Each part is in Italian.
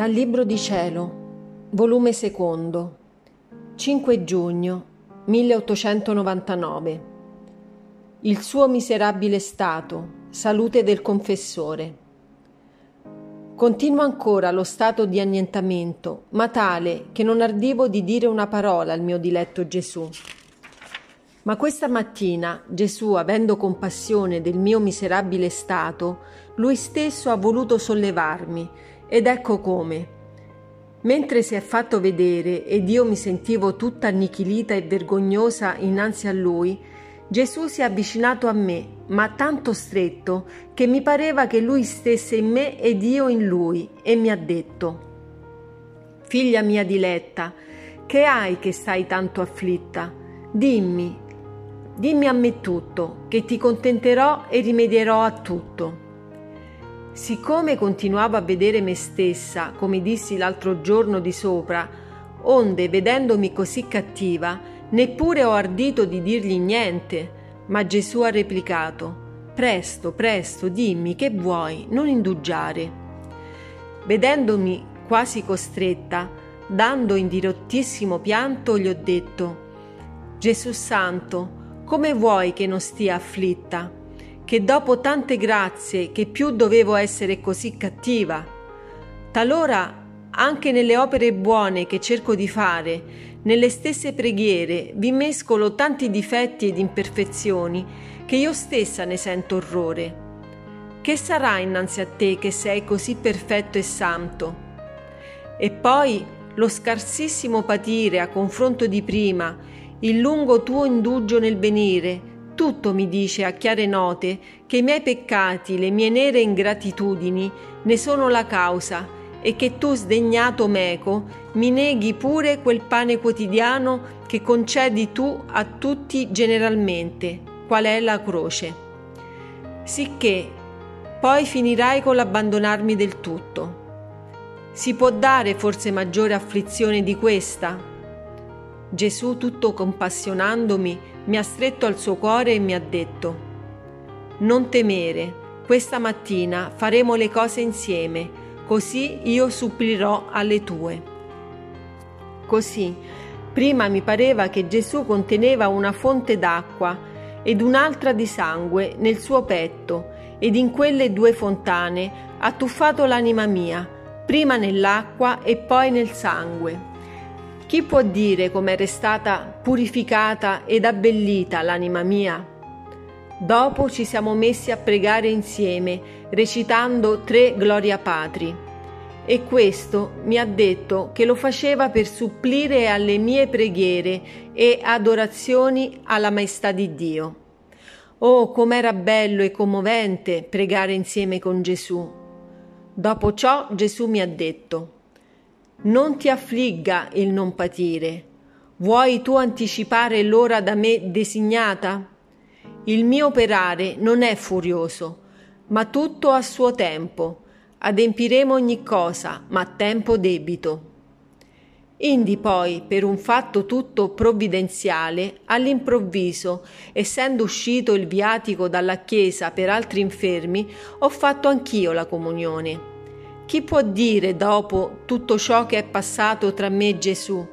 Dal Libro di Cielo, volume secondo, 5 giugno 1899. Il suo miserabile stato, salute del confessore. Continuo ancora lo stato di annientamento, ma tale che non ardivo di dire una parola al mio diletto Gesù. Ma questa mattina Gesù, avendo compassione del mio miserabile stato, lui stesso ha voluto sollevarmi ed ecco come. Mentre si è fatto vedere ed io mi sentivo tutta annichilita e vergognosa innanzi a lui, Gesù si è avvicinato a me, ma tanto stretto che mi pareva che lui stesse in me ed io in lui, e mi ha detto, Figlia mia diletta, che hai che stai tanto afflitta? Dimmi, dimmi a me tutto, che ti contenterò e rimedierò a tutto. Siccome continuavo a vedere me stessa, come dissi l'altro giorno di sopra, onde vedendomi così cattiva, neppure ho ardito di dirgli niente, ma Gesù ha replicato, Presto, presto, dimmi che vuoi, non indugiare. Vedendomi quasi costretta, dando in dirottissimo pianto, gli ho detto, Gesù Santo, come vuoi che non stia afflitta? Che dopo tante grazie che più dovevo essere così cattiva. Talora anche nelle opere buone che cerco di fare, nelle stesse preghiere, vi mescolo tanti difetti ed imperfezioni che io stessa ne sento orrore. Che sarà innanzi a te che sei così perfetto e santo? E poi lo scarsissimo patire a confronto di prima, il lungo tuo indugio nel venire, tutto mi dice a chiare note che i miei peccati, le mie nere ingratitudini ne sono la causa e che tu, sdegnato meco, mi neghi pure quel pane quotidiano che concedi tu a tutti generalmente, qual è la croce. Sicché poi finirai con l'abbandonarmi del tutto. Si può dare forse maggiore afflizione di questa? Gesù, tutto compassionandomi, mi ha stretto al suo cuore e mi ha detto, Non temere, questa mattina faremo le cose insieme, così io supplirò alle tue. Così, prima mi pareva che Gesù conteneva una fonte d'acqua ed un'altra di sangue nel suo petto, ed in quelle due fontane ha tuffato l'anima mia, prima nell'acqua e poi nel sangue. Chi può dire com'è restata purificata ed abbellita l'anima mia? Dopo ci siamo messi a pregare insieme, recitando tre Gloria Patri. E questo mi ha detto che lo faceva per supplire alle mie preghiere e adorazioni alla maestà di Dio. Oh, com'era bello e commovente pregare insieme con Gesù. Dopo ciò Gesù mi ha detto, non ti affligga il non patire. Vuoi tu anticipare l'ora da me designata? Il mio operare non è furioso, ma tutto a suo tempo. Adempiremo ogni cosa, ma a tempo debito. Indi poi, per un fatto tutto provvidenziale, all'improvviso, essendo uscito il viatico dalla chiesa per altri infermi, ho fatto anch'io la comunione. Chi può dire dopo tutto ciò che è passato tra me e Gesù,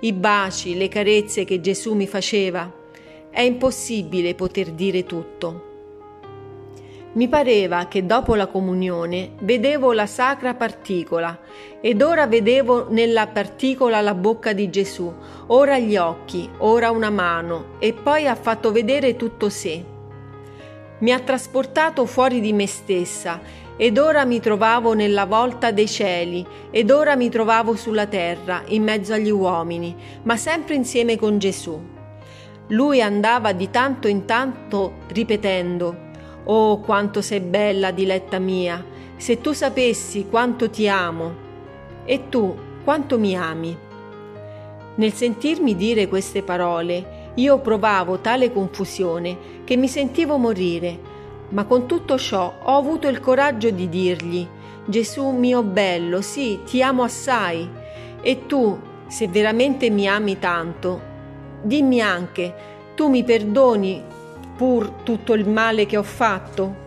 i baci, le carezze che Gesù mi faceva? È impossibile poter dire tutto. Mi pareva che dopo la comunione vedevo la sacra particola ed ora vedevo nella particola la bocca di Gesù, ora gli occhi, ora una mano e poi ha fatto vedere tutto sé. Mi ha trasportato fuori di me stessa ed ora mi trovavo nella volta dei cieli, ed ora mi trovavo sulla terra, in mezzo agli uomini, ma sempre insieme con Gesù. Lui andava di tanto in tanto ripetendo, Oh, quanto sei bella, diletta mia, se tu sapessi quanto ti amo. E tu, quanto mi ami? Nel sentirmi dire queste parole, io provavo tale confusione che mi sentivo morire, ma con tutto ciò ho avuto il coraggio di dirgli, Gesù mio bello, sì, ti amo assai. E tu, se veramente mi ami tanto, dimmi anche, tu mi perdoni pur tutto il male che ho fatto?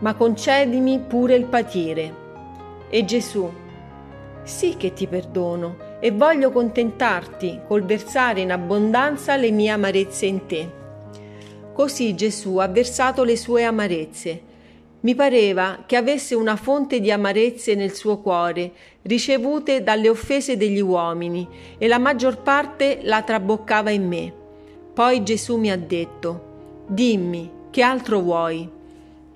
Ma concedimi pure il patire. E Gesù, Sì che ti perdono e voglio contentarti col versare in abbondanza le mie amarezze in te. Così Gesù ha versato le sue amarezze. Mi pareva che avesse una fonte di amarezze nel suo cuore, ricevute dalle offese degli uomini, e la maggior parte la traboccava in me. Poi Gesù mi ha detto, Dimmi, che altro vuoi?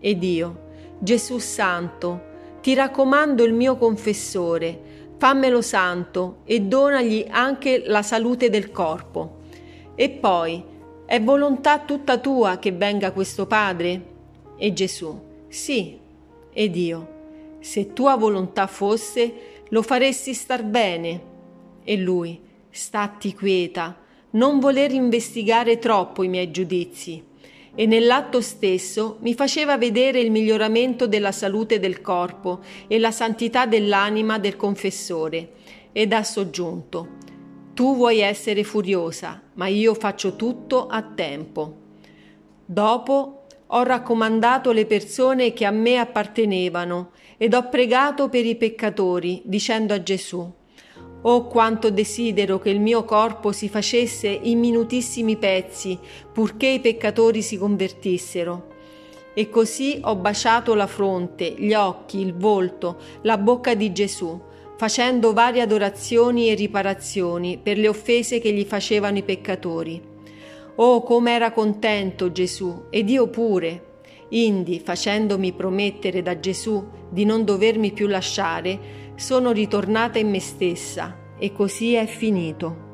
Ed io, Gesù Santo, ti raccomando il mio confessore, fammelo santo e donagli anche la salute del corpo. E poi, è volontà tutta tua che venga questo Padre? E Gesù, sì. Ed io, se tua volontà fosse, lo faresti star bene. E lui, statti quieta, non voler investigare troppo i miei giudizi. E nell'atto stesso mi faceva vedere il miglioramento della salute del corpo e la santità dell'anima del confessore, ed ha soggiunto, tu vuoi essere furiosa, ma io faccio tutto a tempo. Dopo ho raccomandato le persone che a me appartenevano ed ho pregato per i peccatori, dicendo a Gesù, Oh quanto desidero che il mio corpo si facesse in minutissimi pezzi, purché i peccatori si convertissero. E così ho baciato la fronte, gli occhi, il volto, la bocca di Gesù, facendo varie adorazioni e riparazioni per le offese che gli facevano i peccatori. Oh, come era contento Gesù, ed io pure. Indi, facendomi promettere da Gesù di non dovermi più lasciare, sono ritornata in me stessa e così è finito.